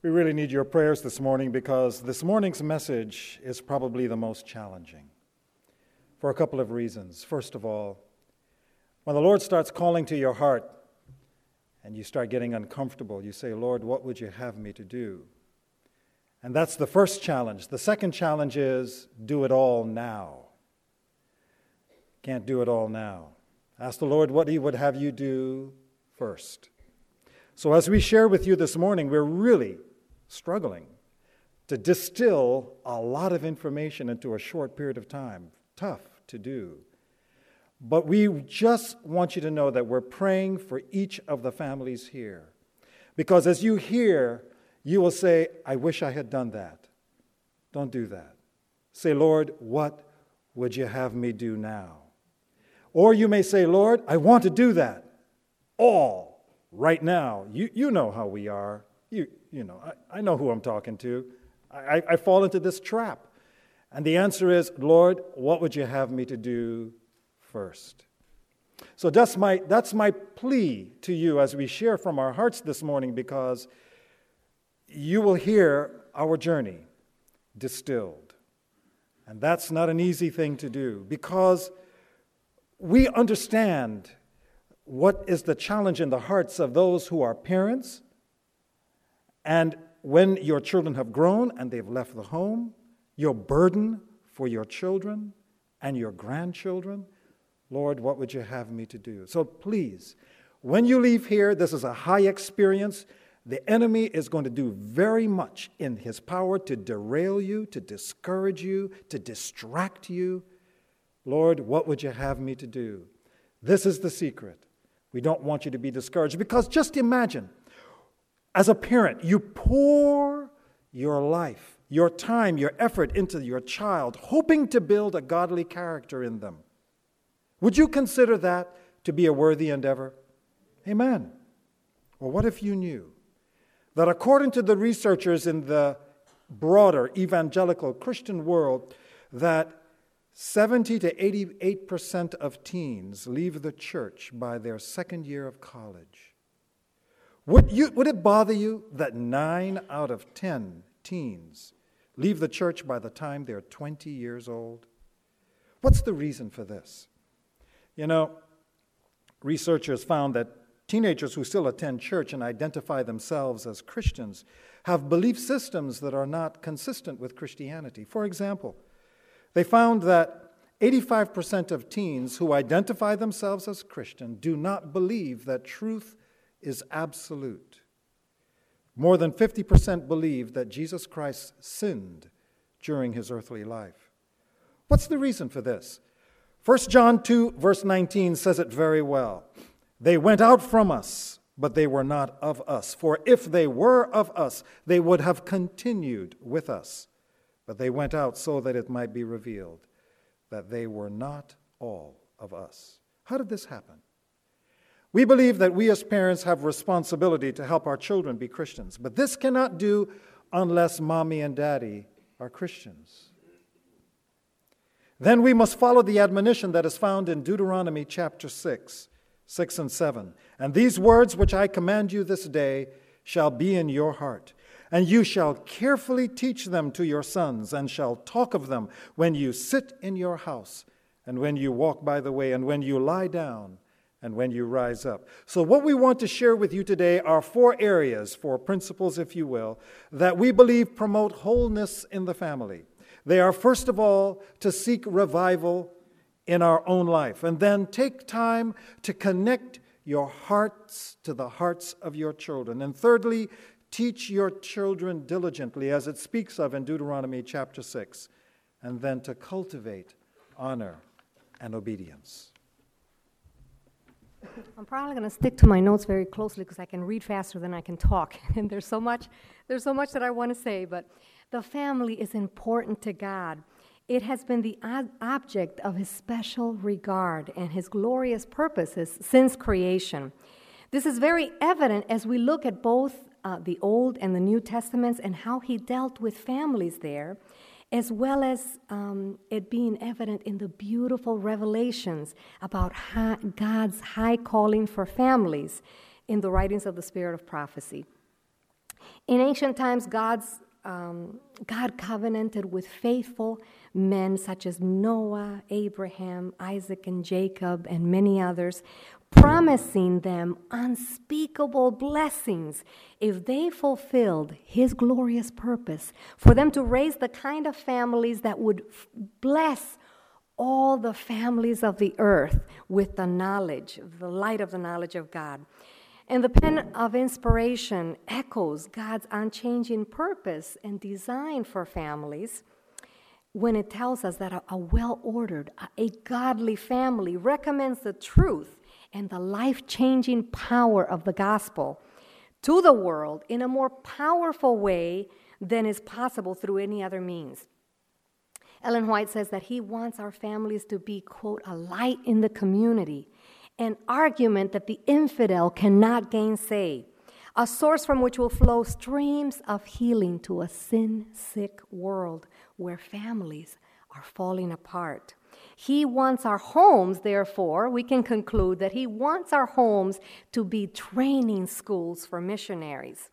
We really need your prayers this morning because this morning's message is probably the most challenging for a couple of reasons. First of all, when the Lord starts calling to your heart and you start getting uncomfortable, you say, Lord, what would you have me to do? And that's the first challenge. The second challenge is do it all now. Can't do it all now. Ask the Lord what He would have you do first. So, as we share with you this morning, we're really struggling to distill a lot of information into a short period of time. Tough to do. But we just want you to know that we're praying for each of the families here. Because as you hear, you will say, I wish I had done that. Don't do that. Say, Lord, what would you have me do now? Or you may say, Lord, I want to do that. All right now. You, you know how we are. You, you know, I, I know who I'm talking to. I, I fall into this trap. And the answer is, Lord, what would you have me to do first? So that's my, that's my plea to you as we share from our hearts this morning because you will hear our journey distilled. And that's not an easy thing to do because we understand what is the challenge in the hearts of those who are parents and when your children have grown and they've left the home, your burden for your children and your grandchildren, Lord, what would you have me to do? So please, when you leave here, this is a high experience. The enemy is going to do very much in his power to derail you, to discourage you, to distract you. Lord, what would you have me to do? This is the secret. We don't want you to be discouraged because just imagine as a parent, you pour your life, your time, your effort into your child, hoping to build a godly character in them. Would you consider that to be a worthy endeavor? Amen. Well, what if you knew that according to the researchers in the broader evangelical Christian world, that 70 to 88% of teens leave the church by their second year of college? Would, you, would it bother you that nine out of 10 teens leave the church by the time they're 20 years old? What's the reason for this? You know, researchers found that teenagers who still attend church and identify themselves as Christians have belief systems that are not consistent with Christianity. For example, they found that 85% of teens who identify themselves as Christian do not believe that truth is absolute. More than 50% believe that Jesus Christ sinned during his earthly life. What's the reason for this? 1 John 2, verse 19 says it very well. They went out from us, but they were not of us. For if they were of us, they would have continued with us. But they went out so that it might be revealed that they were not all of us. How did this happen? We believe that we as parents have responsibility to help our children be Christians, but this cannot do unless mommy and daddy are Christians. Then we must follow the admonition that is found in Deuteronomy chapter 6, 6 and 7. And these words which I command you this day shall be in your heart, and you shall carefully teach them to your sons, and shall talk of them when you sit in your house, and when you walk by the way, and when you lie down and when you rise up. So, what we want to share with you today are four areas, four principles, if you will, that we believe promote wholeness in the family. They are, first of all, to seek revival in our own life, and then take time to connect your hearts to the hearts of your children. And thirdly, teach your children diligently, as it speaks of in Deuteronomy chapter 6, and then to cultivate honor and obedience. I'm probably going to stick to my notes very closely because I can read faster than I can talk, and there's so much, there's so much that I want to say. But the family is important to God. It has been the object of His special regard and His glorious purposes since creation. This is very evident as we look at both uh, the Old and the New Testaments and how He dealt with families there as well as um, it being evident in the beautiful revelations about high, God's high calling for families in the writings of the Spirit of Prophecy. In ancient times, God's, um, God covenanted with faithful men such as Noah, Abraham, Isaac, and Jacob, and many others, promising them unspeakable blessings if they fulfilled His glorious purpose for them to raise the kind of families that would bless all the families of the earth with the knowledge, the light of the knowledge of God. And the pen of inspiration echoes God's unchanging purpose and design for families when it tells us that a, a well ordered, a, a godly family recommends the truth and the life changing power of the gospel to the world in a more powerful way than is possible through any other means. Ellen White says that he wants our families to be, quote, a light in the community an argument that the infidel cannot gainsay, a source from which will flow streams of healing to a sin sick world where families are falling apart. He wants our homes, therefore, we can conclude that He wants our homes to be training schools for missionaries.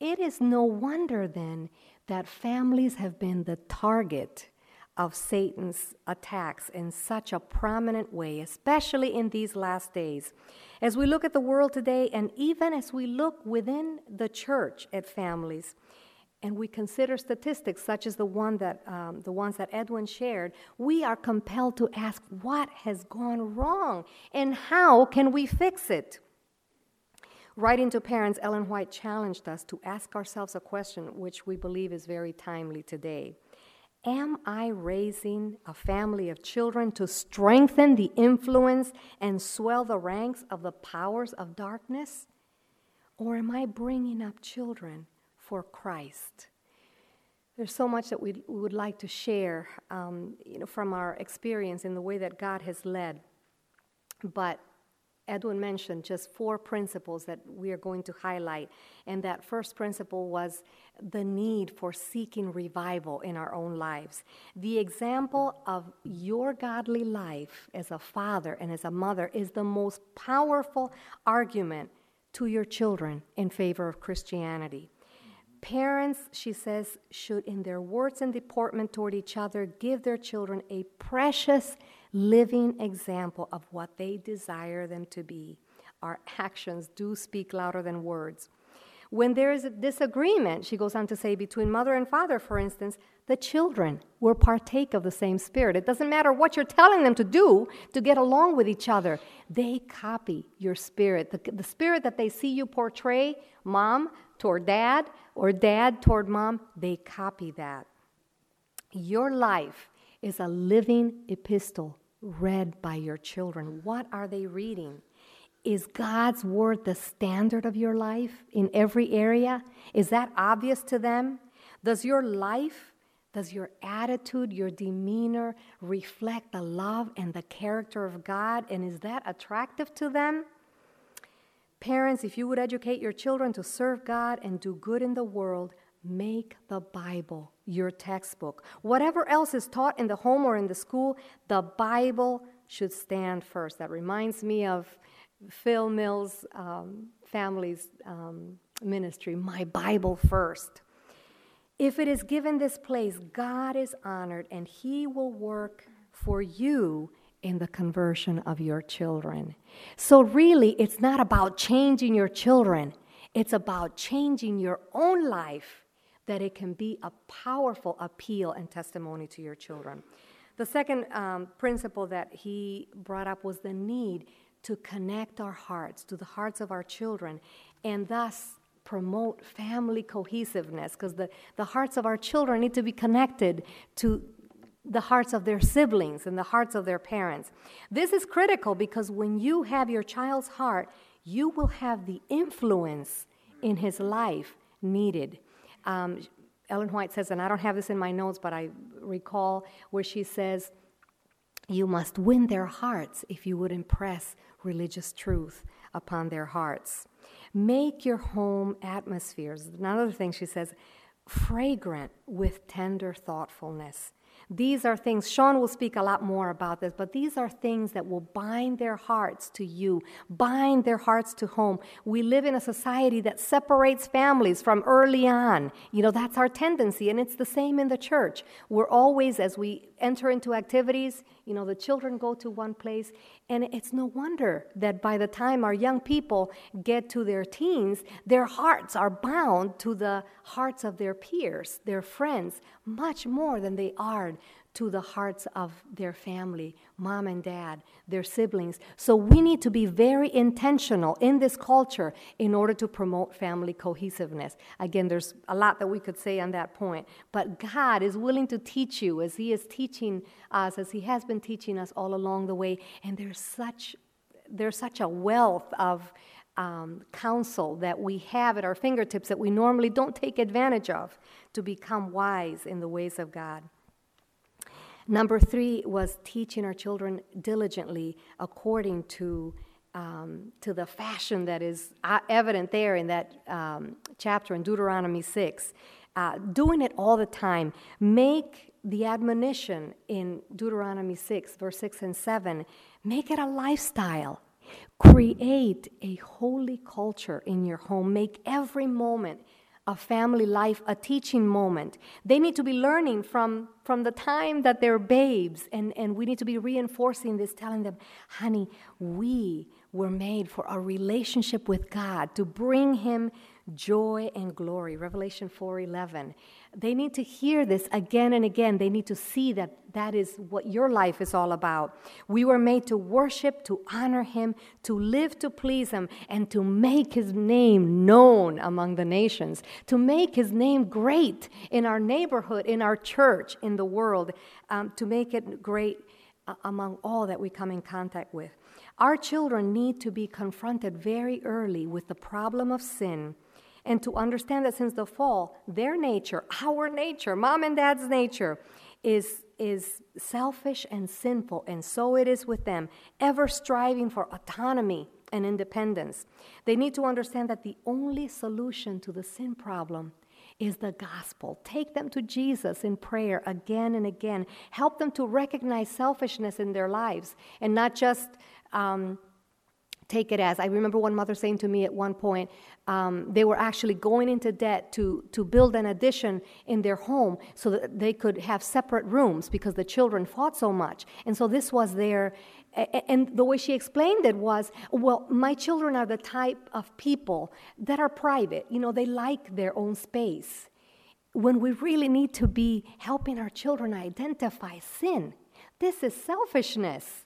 It is no wonder then that families have been the target of Satan's attacks in such a prominent way, especially in these last days. As we look at the world today, and even as we look within the church at families, and we consider statistics such as the one that um, the ones that Edwin shared, we are compelled to ask what has gone wrong and how can we fix it. Writing to parents, Ellen White challenged us to ask ourselves a question which we believe is very timely today. Am I raising a family of children to strengthen the influence and swell the ranks of the powers of darkness? Or am I bringing up children for Christ? There's so much that we would like to share um, you know, from our experience in the way that God has led. But Edwin mentioned just four principles that we are going to highlight. And that first principle was the need for seeking revival in our own lives. The example of your godly life as a father and as a mother is the most powerful argument to your children in favor of Christianity. Parents, she says, should, in their words and deportment toward each other, give their children a precious living example of what they desire them to be. Our actions do speak louder than words. When there is a disagreement, she goes on to say, between mother and father, for instance, the children will partake of the same spirit. It doesn't matter what you're telling them to do to get along with each other, they copy your spirit. The, the spirit that they see you portray, mom toward dad or dad toward mom, they copy that. Your life is a living epistle read by your children? What are they reading? Is God's word the standard of your life in every area? Is that obvious to them? Does your life, does your attitude, your demeanor reflect the love and the character of God? And is that attractive to them? Parents, if you would educate your children to serve God and do good in the world, Make the Bible your textbook. Whatever else is taught in the home or in the school, the Bible should stand first. That reminds me of Phil Mills' um, family's um, ministry, My Bible First. If it is given this place, God is honored and He will work for you in the conversion of your children. So, really, it's not about changing your children, it's about changing your own life that it can be a powerful appeal and testimony to your children. The second um, principle that he brought up was the need to connect our hearts to the hearts of our children and thus promote family cohesiveness because the, the hearts of our children need to be connected to the hearts of their siblings and the hearts of their parents. This is critical because when you have your child's heart, you will have the influence in his life needed. Um, Ellen White says, and I don't have this in my notes, but I recall where she says, You must win their hearts if you would impress religious truth upon their hearts. Make your home atmospheres. Another thing she says, fragrant with tender thoughtfulness. These are things, Sean will speak a lot more about this, but these are things that will bind their hearts to you, bind their hearts to home. We live in a society that separates families from early on. You know, that's our tendency, and it's the same in the church. We're always, as we enter into activities, you know, the children go to one place, and it's no wonder that by the time our young people get to their teens, their hearts are bound to the hearts of their peers, their friends, much more than they are to the hearts of their family, mom and dad, their siblings. So we need to be very intentional in this culture in order to promote family cohesiveness. Again, there's a lot that we could say on that point, but God is willing to teach you as He is teaching us, as He has been teaching us all along the way. And there's such there's such a wealth of um, counsel that we have at our fingertips that we normally don't take advantage of to become wise in the ways of God. Number three was teaching our children diligently according to, um, to the fashion that is uh, evident there in that um, chapter in Deuteronomy 6. Uh, doing it all the time. Make the admonition in Deuteronomy 6, verse 6 and 7, make it a lifestyle. Create a holy culture in your home. Make every moment a family life a teaching moment. They need to be learning from, from the time that they're babes, and, and we need to be reinforcing this, telling them, honey, we were made for a relationship with God, to bring Him joy and glory. Revelation 4:11. They need to hear this again and again. They need to see that that is what your life is all about. We were made to worship, to honor him, to live to please him, and to make his name known among the nations, to make his name great in our neighborhood, in our church, in the world, um, to make it great uh, among all that we come in contact with. Our children need to be confronted very early with the problem of sin and to understand that since the fall, their nature, our nature, mom and dad's nature, is, is selfish and sinful, and so it is with them, ever striving for autonomy and independence. They need to understand that the only solution to the sin problem is the gospel. Take them to Jesus in prayer again and again. Help them to recognize selfishness in their lives and not just. Um, take it as. I remember one mother saying to me at one point, um, they were actually going into debt to, to build an addition in their home so that they could have separate rooms because the children fought so much. And so this was their, and the way she explained it was, well, my children are the type of people that are private. You know, they like their own space. When we really need to be helping our children identify sin, this is selfishness.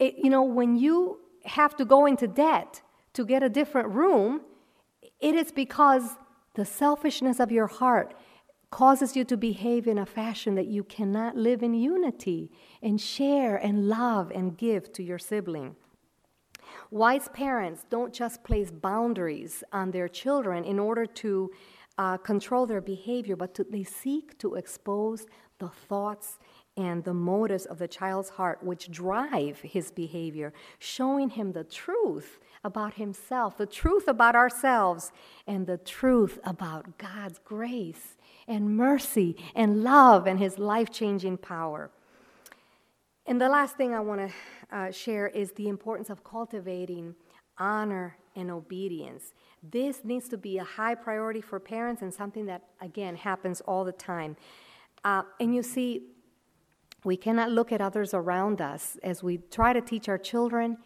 It, you know, when you have to go into debt to get a different room, it is because the selfishness of your heart causes you to behave in a fashion that you cannot live in unity and share and love and give to your sibling. Wise parents don't just place boundaries on their children in order to uh, control their behavior, but to, they seek to expose the thoughts and the motives of the child's heart which drive his behavior, showing him the truth about himself, the truth about ourselves, and the truth about God's grace and mercy and love and his life changing power. And the last thing I want to uh, share is the importance of cultivating honor and obedience. This needs to be a high priority for parents and something that, again, happens all the time. Uh, and you see, we cannot look at others around us as we try to teach our children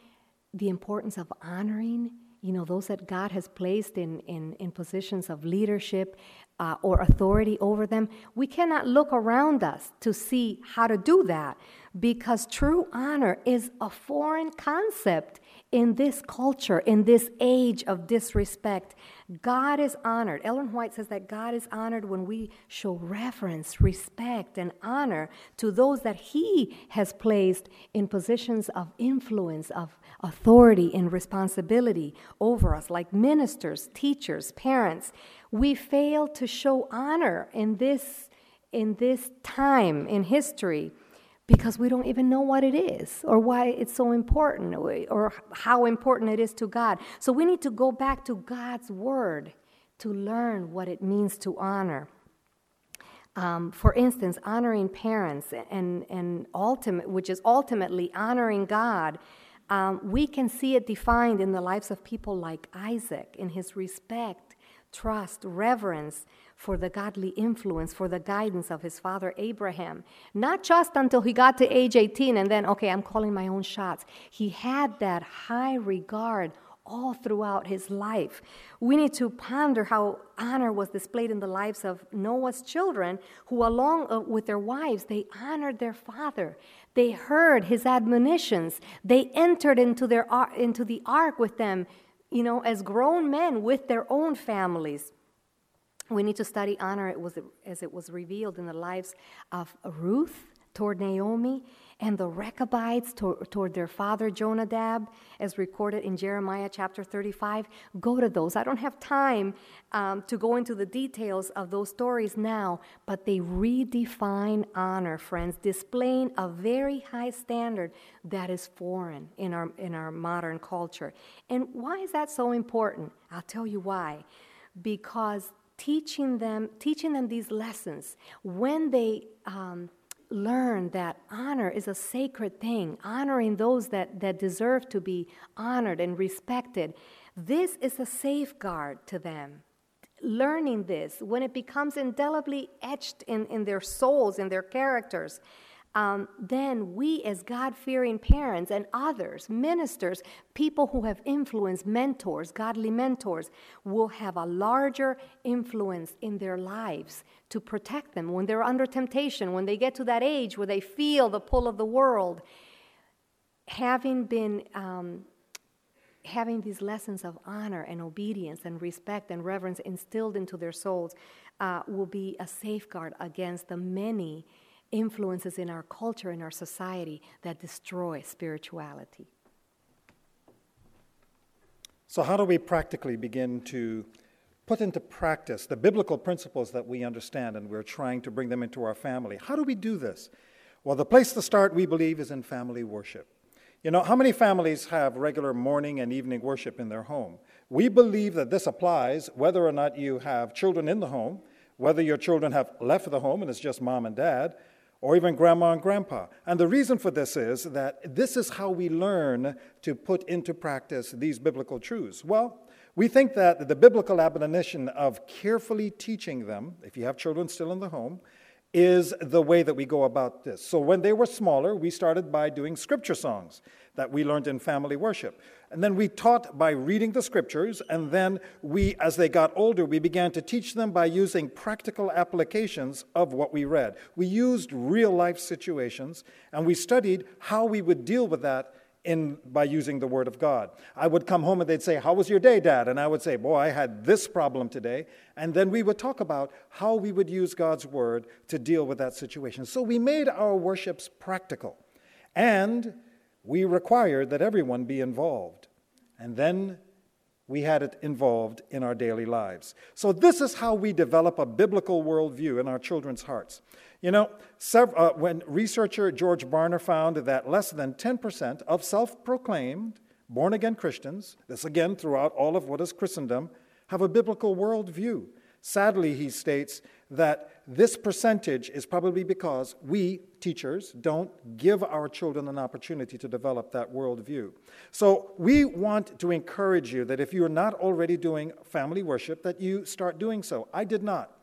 the importance of honoring you know those that god has placed in, in, in positions of leadership uh, or authority over them we cannot look around us to see how to do that because true honor is a foreign concept in this culture, in this age of disrespect, God is honored. Ellen White says that God is honored when we show reverence, respect, and honor to those that He has placed in positions of influence, of authority, and responsibility over us, like ministers, teachers, parents. We fail to show honor in this, in this time in history because we don't even know what it is or why it's so important or how important it is to God. So we need to go back to God's Word to learn what it means to honor. Um, for instance, honoring parents and, and ultimate, which is ultimately honoring God, um, we can see it defined in the lives of people like Isaac in his respect, trust, reverence for the godly influence, for the guidance of his father Abraham. Not just until he got to age 18 and then, okay, I'm calling my own shots. He had that high regard all throughout his life. We need to ponder how honor was displayed in the lives of Noah's children, who, along uh, with their wives, they honored their father. They heard his admonitions. They entered into, their, uh, into the ark with them, you know, as grown men with their own families. We need to study honor as it was revealed in the lives of Ruth toward Naomi and the Rechabites to, toward their father Jonadab, as recorded in Jeremiah chapter 35. Go to those. I don't have time um, to go into the details of those stories now, but they redefine honor, friends, displaying a very high standard that is foreign in our, in our modern culture. And why is that so important? I'll tell you why. Because teaching them, teaching them these lessons, when they um, learn that honor is a sacred thing, honoring those that, that deserve to be honored and respected. This is a safeguard to them. Learning this, when it becomes indelibly etched in, in their souls, in their characters, um, then we, as God fearing parents and others, ministers, people who have influence, mentors, godly mentors, will have a larger influence in their lives to protect them when they're under temptation, when they get to that age where they feel the pull of the world. Having been um, having these lessons of honor and obedience and respect and reverence instilled into their souls uh, will be a safeguard against the many influences in our culture, in our society, that destroy spirituality. So, how do we practically begin to put into practice the biblical principles that we understand and we're trying to bring them into our family? How do we do this? Well, the place to start, we believe, is in family worship. You know, how many families have regular morning and evening worship in their home? We believe that this applies whether or not you have children in the home, whether your children have left the home and it's just mom and dad, or even grandma and grandpa. And the reason for this is that this is how we learn to put into practice these biblical truths. Well, we think that the biblical admonition of carefully teaching them, if you have children still in the home, is the way that we go about this. So when they were smaller, we started by doing scripture songs that we learned in family worship. And then we taught by reading the scriptures, and then we, as they got older, we began to teach them by using practical applications of what we read. We used real life situations, and we studied how we would deal with that in, by using the Word of God. I would come home and they'd say, How was your day, Dad? And I would say, Boy, I had this problem today. And then we would talk about how we would use God's Word to deal with that situation. So we made our worships practical. And we required that everyone be involved. And then we had it involved in our daily lives. So, this is how we develop a biblical worldview in our children's hearts. You know, uh, when researcher George Barna found that less than 10% of self proclaimed born again Christians, this again throughout all of what is Christendom, have a biblical worldview. Sadly, he states that this percentage is probably because we, teachers, don't give our children an opportunity to develop that worldview. So we want to encourage you that if you're not already doing family worship, that you start doing so. I did not.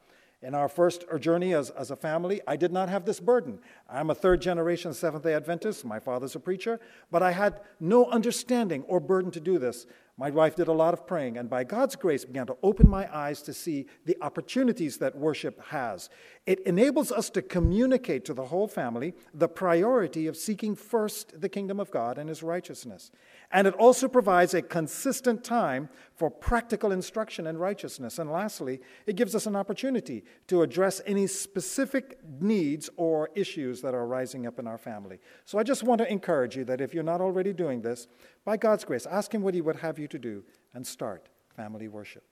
In our first journey as, as a family, I did not have this burden. I'm a third generation Seventh day Adventist. My father's a preacher, but I had no understanding or burden to do this my wife did a lot of praying, and by God's grace began to open my eyes to see the opportunities that worship has. It enables us to communicate to the whole family the priority of seeking first the kingdom of God and his righteousness. And it also provides a consistent time for practical instruction in righteousness. And lastly, it gives us an opportunity to address any specific needs or issues that are rising up in our family. So I just want to encourage you that if you're not already doing this, by God's grace, ask Him what He would have you to do and start family worship.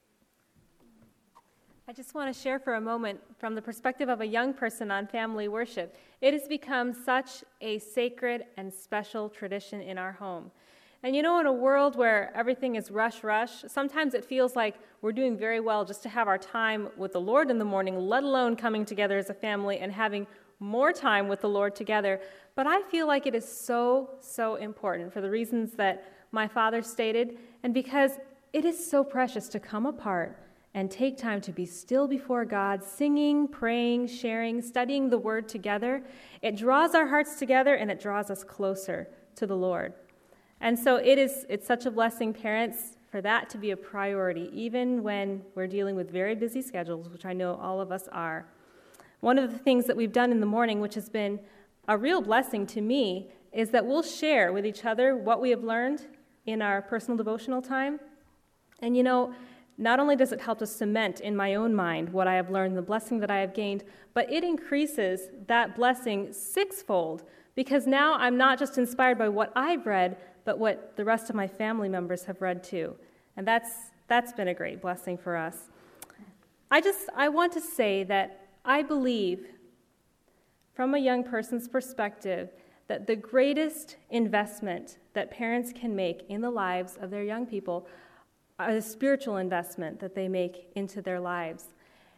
I just want to share for a moment from the perspective of a young person on family worship. It has become such a sacred and special tradition in our home. And you know, in a world where everything is rush, rush, sometimes it feels like we're doing very well just to have our time with the Lord in the morning, let alone coming together as a family and having more time with the Lord together. But I feel like it is so, so important for the reasons that my father stated, and because it is so precious to come apart and take time to be still before God, singing, praying, sharing, studying the Word together. It draws our hearts together and it draws us closer to the Lord. And so it is it's such a blessing, parents, for that to be a priority, even when we're dealing with very busy schedules, which I know all of us are. One of the things that we've done in the morning, which has been a real blessing to me, is that we'll share with each other what we have learned in our personal devotional time. And you know, not only does it help to cement in my own mind what I have learned, the blessing that I have gained, but it increases that blessing sixfold because now I'm not just inspired by what I've read, but what the rest of my family members have read too. And that's, that's been a great blessing for us. I just I want to say that I believe, from a young person's perspective, that the greatest investment that parents can make in the lives of their young people are the spiritual investment that they make into their lives.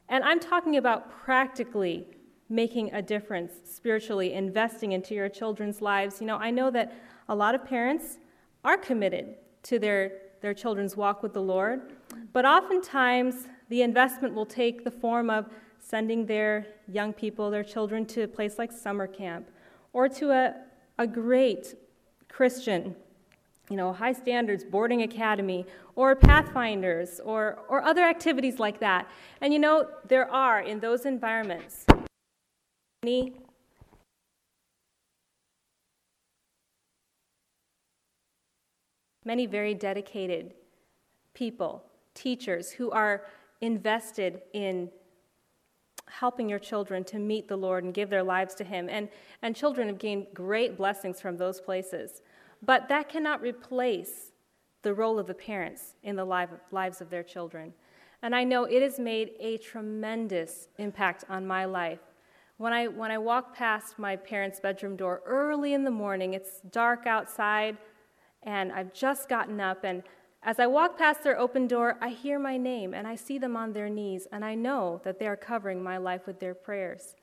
And I'm talking about practically making a difference spiritually, investing into your children's lives. You know, I know that a lot of parents are committed to their, their children's walk with the Lord, but oftentimes the investment will take the form of sending their young people, their children, to a place like summer camp or to a, a great Christian, you know, high standards boarding academy or Pathfinders or, or other activities like that. And you know, there are in those environments many many very dedicated people, teachers who are invested in helping your children to meet the Lord and give their lives to Him. And, and children have gained great blessings from those places. But that cannot replace the role of the parents in the lives of their children. And I know it has made a tremendous impact on my life. When I, when I walk past my parents' bedroom door early in the morning, it's dark outside, and I've just gotten up. And as I walk past their open door, I hear my name and I see them on their knees, and I know that they are covering my life with their prayers.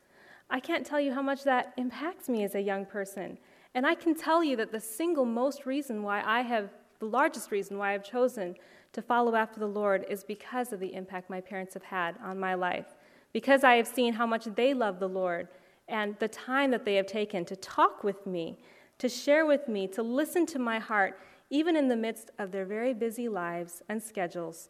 I can't tell you how much that impacts me as a young person. And I can tell you that the single most reason why I have, the largest reason why I've chosen to follow after the Lord is because of the impact my parents have had on my life. Because I have seen how much they love the Lord and the time that they have taken to talk with me to share with me, to listen to my heart, even in the midst of their very busy lives and schedules.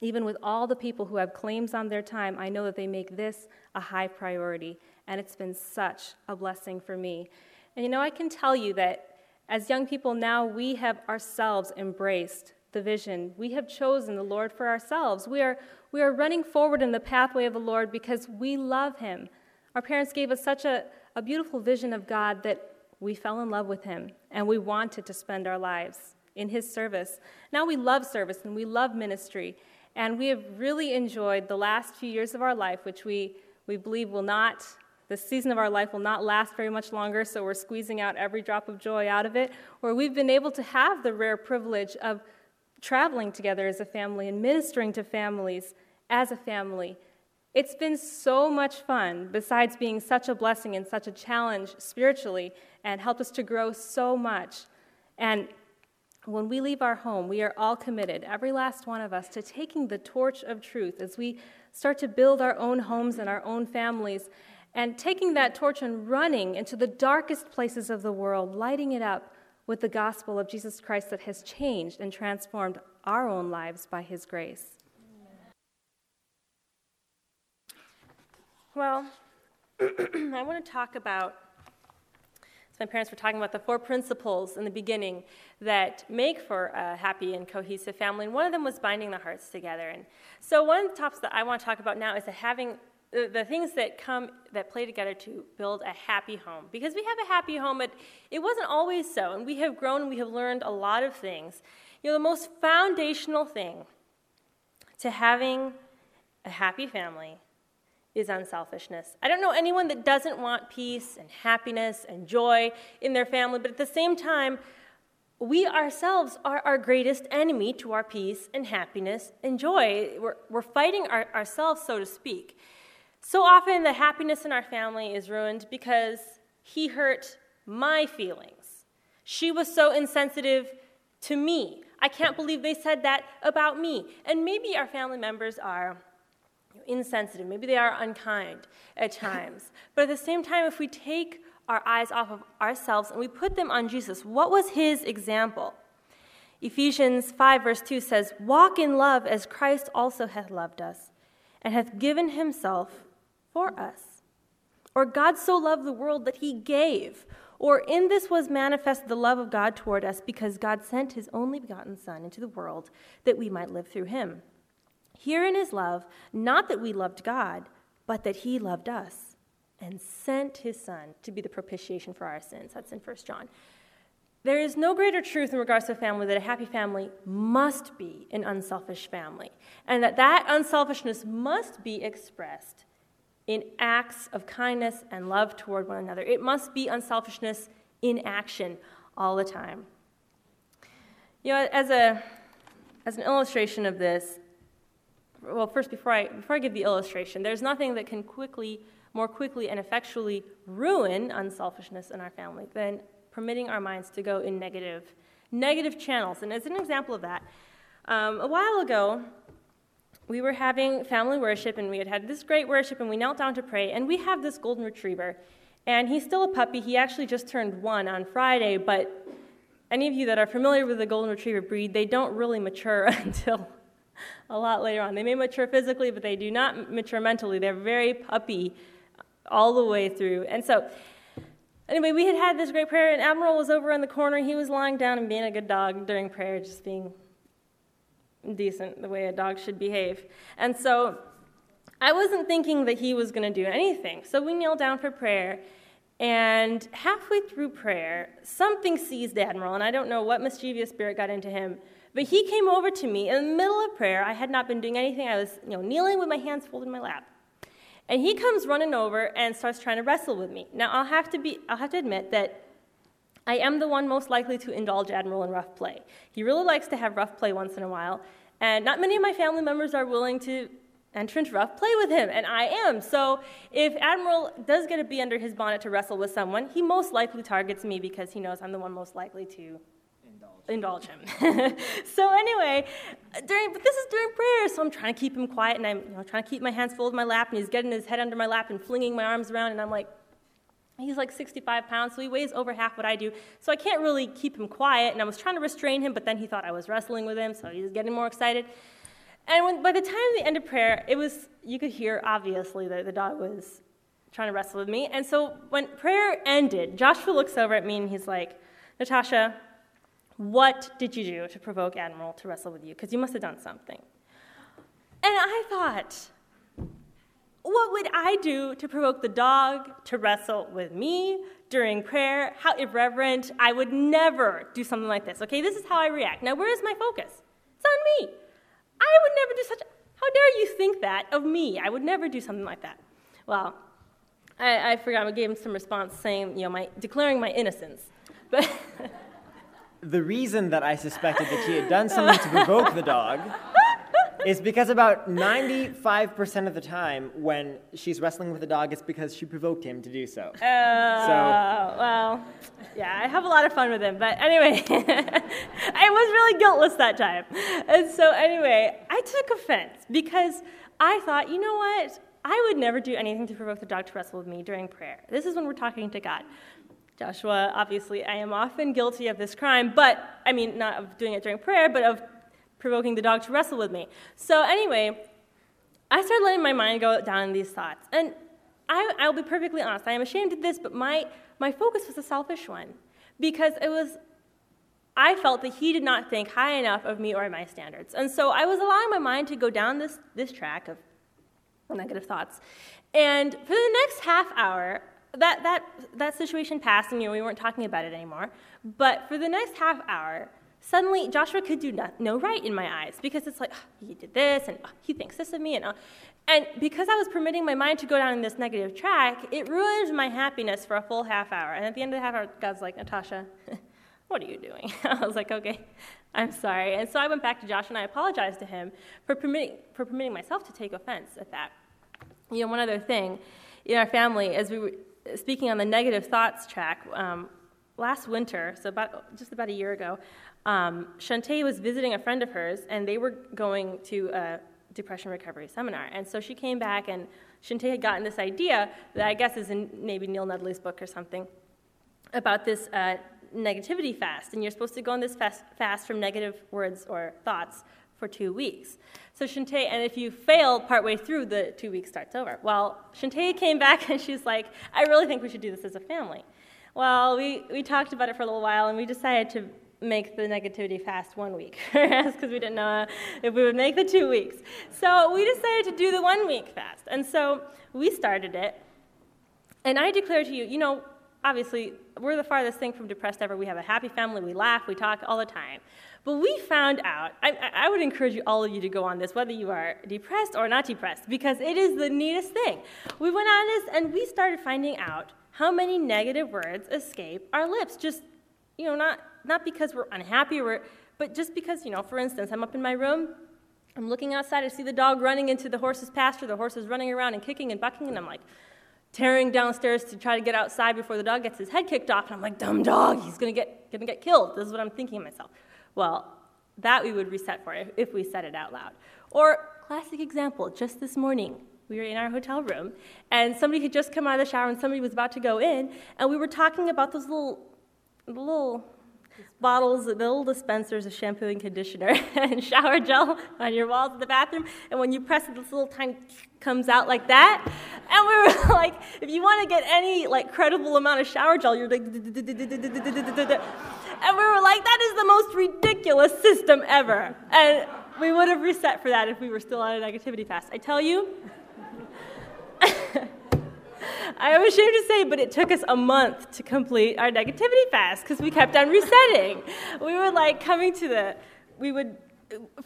Even with all the people who have claims on their time, I know that they make this a high priority, and it's been such a blessing for me. And you know, I can tell you that as young people now, we have ourselves embraced the vision. We have chosen the Lord for ourselves. We are, we are running forward in the pathway of the Lord because we love Him. Our parents gave us such a, a beautiful vision of God that we fell in love with him and we wanted to spend our lives in his service. Now we love service and we love ministry. And we have really enjoyed the last few years of our life, which we, we believe will not, the season of our life will not last very much longer, so we're squeezing out every drop of joy out of it, where we've been able to have the rare privilege of traveling together as a family and ministering to families as a family it's been so much fun, besides being such a blessing and such a challenge spiritually, and helped us to grow so much. And when we leave our home, we are all committed, every last one of us, to taking the torch of truth as we start to build our own homes and our own families, and taking that torch and running into the darkest places of the world, lighting it up with the gospel of Jesus Christ that has changed and transformed our own lives by his grace. Well, I want to talk about. So my parents were talking about the four principles in the beginning that make for a happy and cohesive family, and one of them was binding the hearts together. And so one of the topics that I want to talk about now is having the, the things that come that play together to build a happy home. Because we have a happy home, but it wasn't always so, and we have grown and we have learned a lot of things. You know, the most foundational thing to having a happy family is unselfishness. I don't know anyone that doesn't want peace and happiness and joy in their family, but at the same time, we ourselves are our greatest enemy to our peace and happiness and joy. We're, we're fighting our, ourselves, so to speak. So often, the happiness in our family is ruined because he hurt my feelings. She was so insensitive to me. I can't believe they said that about me. And maybe our family members are insensitive, maybe they are unkind at times. but at the same time, if we take our eyes off of ourselves and we put them on Jesus, what was his example? Ephesians 5, verse 2 says, Walk in love as Christ also hath loved us and hath given himself for us. Or God so loved the world that he gave. Or in this was manifest the love of God toward us because God sent his only begotten Son into the world that we might live through him. Herein is love, not that we loved God, but that he loved us and sent his Son to be the propitiation for our sins. That's in 1 John. There is no greater truth in regards to family that a happy family must be an unselfish family, and that that unselfishness must be expressed in acts of kindness and love toward one another. It must be unselfishness in action all the time. You know, as, a, as an illustration of this, well, first, before I, before I give the illustration, there's nothing that can quickly, more quickly, and effectually ruin unselfishness in our family than permitting our minds to go in negative, negative channels. And as an example of that, um, a while ago, we were having family worship, and we had had this great worship, and we knelt down to pray, and we have this golden retriever. And he's still a puppy. He actually just turned one on Friday, but any of you that are familiar with the golden retriever breed, they don't really mature until a lot later on. They may mature physically, but they do not mature mentally. They're very puppy all the way through. And so, anyway, we had had this great prayer, and Admiral was over in the corner. He was lying down and being a good dog during prayer, just being decent, the way a dog should behave. And so, I wasn't thinking that he was going to do anything. So, we kneeled down for prayer. And halfway through prayer, something seized Admiral, and I don't know what mischievous spirit got into him, but he came over to me in the middle of prayer. I had not been doing anything. I was, you know, kneeling with my hands folded in my lap. And he comes running over and starts trying to wrestle with me. Now, I'll have to, be, I'll have to admit that I am the one most likely to indulge Admiral in rough play. He really likes to have rough play once in a while, and not many of my family members are willing to enter into rough play with him, and I am. So if Admiral does get a bee under his bonnet to wrestle with someone, he most likely targets me because he knows I'm the one most likely to indulge him. so anyway, during but this is during prayer, so I'm trying to keep him quiet, and I'm you know, trying to keep my hands full of my lap, and he's getting his head under my lap and flinging my arms around, and I'm like, he's like 65 pounds, so he weighs over half what I do, so I can't really keep him quiet, and I was trying to restrain him, but then he thought I was wrestling with him, so he's getting more excited. And when, by the time the end of prayer, it was you could hear obviously that the dog was trying to wrestle with me. And so when prayer ended, Joshua looks over at me and he's like, Natasha, what did you do to provoke Admiral to wrestle with you? Because you must have done something. And I thought, what would I do to provoke the dog to wrestle with me during prayer? How irreverent. I would never do something like this. Okay, this is how I react. Now, where is my focus? It's on me. I would never do such. How dare you think that of me? I would never do something like that. Well, I, I forgot. I gave him some response saying, you know, my declaring my innocence. But the reason that I suspected that she had done something to provoke the dog is because about 95% of the time when she's wrestling with the dog, it's because she provoked him to do so. Uh, so. Well, yeah, I have a lot of fun with him. But anyway, I was really guiltless that time. And so, anyway, I took offense because I thought, you know what? I would never do anything to provoke the dog to wrestle with me during prayer. This is when we're talking to God. Joshua, obviously, I am often guilty of this crime, but I mean, not of doing it during prayer, but of provoking the dog to wrestle with me. So, anyway, I started letting my mind go down these thoughts. And I, I'll be perfectly honest, I am ashamed of this, but my, my focus was a selfish one because it was I felt that he did not think high enough of me or my standards. And so I was allowing my mind to go down this, this track of negative thoughts. And for the next half hour, that, that, that situation passed, and you know, we weren't talking about it anymore. But for the next half hour, suddenly Joshua could do no, no right in my eyes because it's like, oh, he did this, and oh, he thinks this of me. And, oh. and because I was permitting my mind to go down in this negative track, it ruined my happiness for a full half hour. And at the end of the half hour, God's like, Natasha, What are you doing? I was like, Okay, I'm sorry. And so I went back to Josh and I apologized to him for permitting, for permitting myself to take offense at that. You know, one other thing in our family, as we were speaking on the negative thoughts track, um, last winter, so about just about a year ago, um, Shantae was visiting a friend of hers, and they were going to a depression recovery seminar. And so she came back, and Shantae had gotten this idea that I guess is in maybe Neil Nedley's book or something about this uh, negativity fast, and you're supposed to go on this fast, fast from negative words or thoughts for two weeks. So Shantae, and if you fail partway through, the two weeks starts over. Well, Shantae came back and she's like, I really think we should do this as a family. Well, we, we talked about it for a little while and we decided to make the negativity fast one week because we didn't know if we would make the two weeks. So we decided to do the one week fast. And so we started it. And I declare to you, you know, obviously, we're the farthest thing from depressed ever. We have a happy family, we laugh, we talk all the time. But we found out, I, I, would encourage you, all of you to go on this, whether you are depressed or not depressed, because it is the neatest thing. We went on this and we started finding out how many negative words escape our lips. Just, you know, not, not because we're unhappy, or, but just because, you know, for instance, I'm up in my room, I'm looking outside, I see the dog running into the horse's pasture, the horse is running around and kicking and bucking, and I'm like, tearing downstairs to try to get outside before the dog gets his head kicked off. And I'm like, dumb dog, he's gonna get, gonna get killed. This is what I'm thinking of myself. Well, that we would reset for if, we said it out loud. Or, classic example, just this morning, we were in our hotel room, and somebody had just come out of the shower, and somebody was about to go in, and we were talking about those little, little bottles, little dispensers of shampoo and conditioner and shower gel on your walls in the bathroom. And when you press it, this little tiny comes out like that. And we were like, if you want to get any like credible amount of shower gel, you're like, and we were like, that is the most ridiculous system ever. And we would have reset for that if we were still on a negativity fast. I tell you. I'm ashamed to say, but it took us a month to complete our negativity fast because we kept on resetting. we were like coming to the, we would,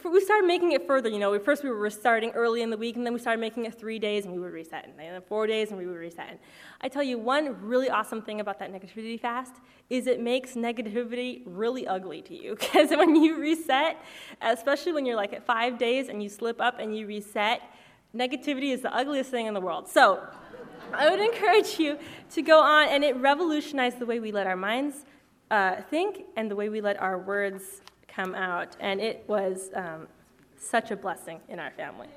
we started making it further. You know, we, first we were starting early in the week, and then we started making it three days, and we would reset, and then four days, and we would reset. I tell you, one really awesome thing about that negativity fast is it makes negativity really ugly to you because when you reset, especially when you're like at five days and you slip up and you reset, negativity is the ugliest thing in the world. So I would encourage you to go on, and it revolutionized the way we let our minds uh, think and the way we let our words come out. And it was um, such a blessing in our family.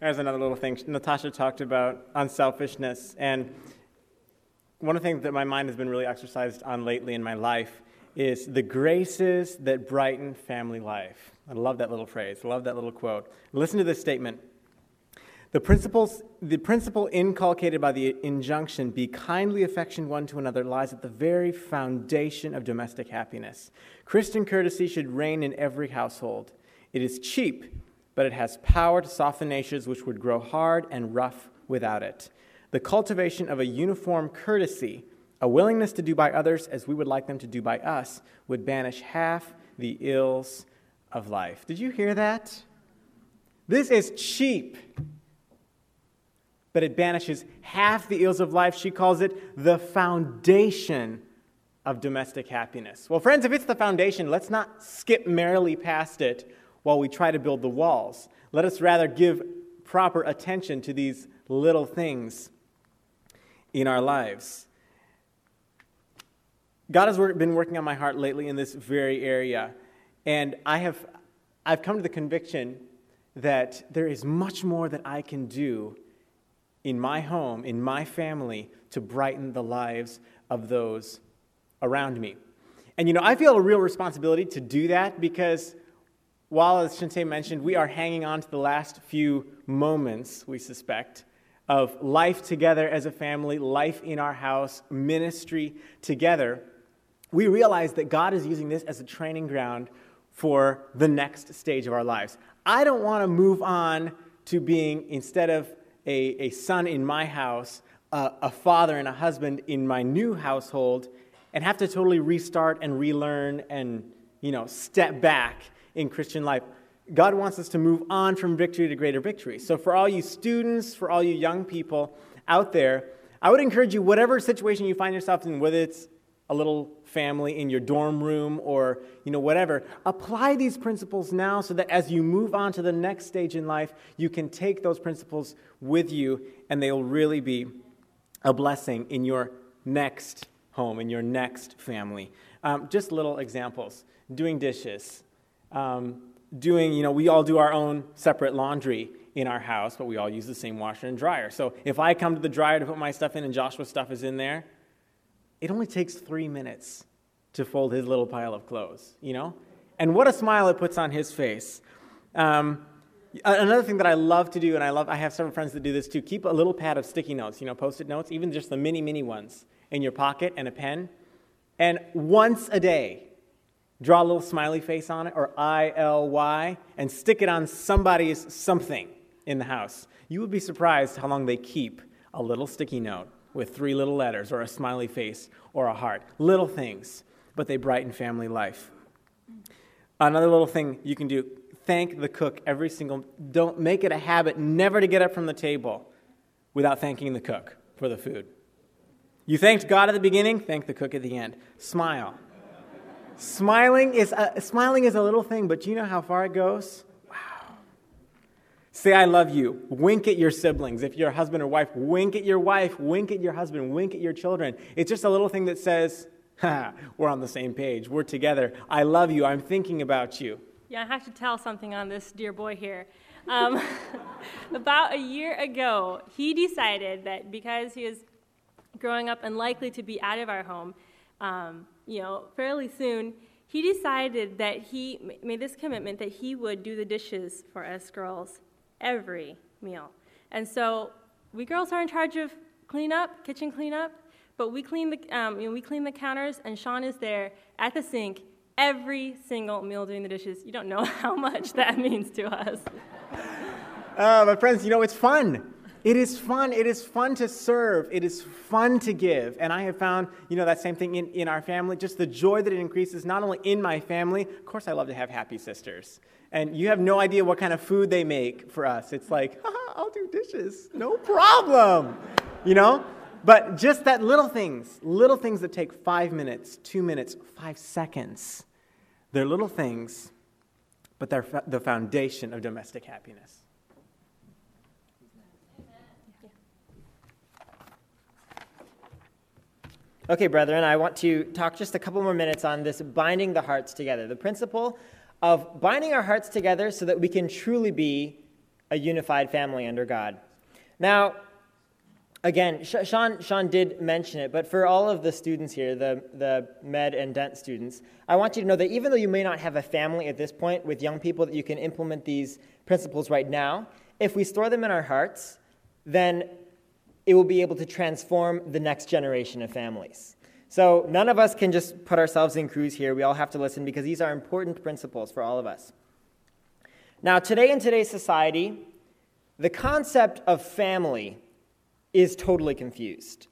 There's another little thing. Natasha talked about unselfishness. And one of the things that my mind has been really exercised on lately in my life is the graces that brighten family life. I love that little phrase. I love that little quote. Listen to this statement. The, principles, the principle inculcated by the injunction, be kindly affectioned one to another, lies at the very foundation of domestic happiness. Christian courtesy should reign in every household. It is cheap, but it has power to soften natures which would grow hard and rough without it. The cultivation of a uniform courtesy, a willingness to do by others as we would like them to do by us, would banish half the ills of life. Did you hear that? This is cheap but it banishes half the ills of life. She calls it the foundation of domestic happiness. Well, friends, if it's the foundation, let's not skip merrily past it while we try to build the walls. Let us rather give proper attention to these little things in our lives. God has been working on my heart lately in this very area, and I have I've come to the conviction that there is much more that I can do in my home, in my family, to brighten the lives of those around me. And you know, I feel a real responsibility to do that because while, as Shantae mentioned, we are hanging on to the last few moments, we suspect, of life together as a family, life in our house, ministry together, we realize that God is using this as a training ground for the next stage of our lives. I don't want to move on to being, instead of a, a son in my house, a father and a husband in my new household, and have to totally restart and relearn and you know step back in Christian life. God wants us to move on from victory to greater victory. So, for all you students, for all you young people out there, I would encourage you, whatever situation you find yourself in, whether it's a little family in your dorm room or you know whatever. Apply these principles now so that as you move on to the next stage in life you can take those principles with you and they'll really be a blessing in your next home in your next family. Um, just little examples. Doing dishes. Um, doing you know we all do our own separate laundry in our house but we all use the same washer and dryer. So if i come to the dryer to put my stuff in and joshua's stuff is in there it only takes three minutes to fold his little pile of clothes, you know? And what a smile it puts on his face. Um, another thing that I love to do, and I love, I have several friends that do this too, keep a little pad of sticky notes, you know, post-it notes, even just the mini, mini ones in your pocket and a pen. And once a day, draw a little smiley face on it, or I-L-Y, and stick it on somebody's something in the house. You would be surprised how long they keep a little sticky note with three little letters or a smiley face or a heart. Little things, but they brighten family life. Another little thing you can do thank the cook every single don't make it a habit never to get up from the table without thanking the cook for the food. You thanked God at the beginning, thank the cook at the end. Smile. smiling is a, smiling is a little thing, but do you know how far it goes? Say, I love you. Wink at your siblings. If you're a husband or wife, wink at your wife, wink at your husband, wink at your children. It's just a little thing that says, we're on the same page. We're together. I love you. I'm thinking about you. Yeah, I have to tell something on this dear boy here. Um, about a year ago, he decided that because he was growing up and likely to be out of our home, um, you know, fairly soon, he decided that he made this commitment that he would do the dishes for us girls every meal. And so we girls are in charge of cleanup, kitchen cleanup, but we clean the um, you know, we clean the counters, and Sean is there at the sink every single meal doing the dishes. You don't know how much that means to us. Uh, my friends, you know it's fun. It is fun. It is fun to serve. It is fun to give. And I have found, you know, that same thing in, in our family, just the joy that it increases, not only in my family. Of course, I love to have happy sisters and you have no idea what kind of food they make for us. It's like, I'll do dishes, no problem, you know? But just that little things, little things that take five minutes, two minutes, five seconds, they're little things, but they're fa- the foundation of domestic happiness. Okay, brethren, I want to talk just a couple more minutes on this binding the hearts together. The principle of binding our hearts together so that we can truly be a unified family under God. Now, again, Sean, Sean did mention it, but for all of the students here, the, the med and dent students, I want you to know that even though you may not have a family at this point with young people that you can implement these principles right now, if we store them in our hearts, then it will be able to transform the next generation of families. So none of us can just put ourselves in crews here. We all have to listen because these are important principles for all of us. Now, today in today's society, the concept of family is totally confused.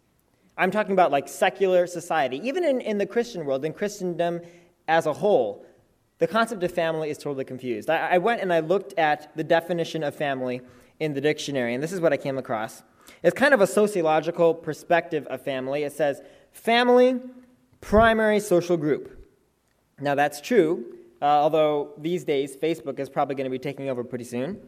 I'm talking about like secular society. Even in, in the Christian world, in Christendom as a whole, the concept of family is totally confused. I, I went and I looked at the definition of family in the dictionary, and this is what I came across. It's kind of a sociological perspective of family. It says Family, primary social group. Now, that's true, uh, although these days Facebook is probably going to be taking over pretty soon.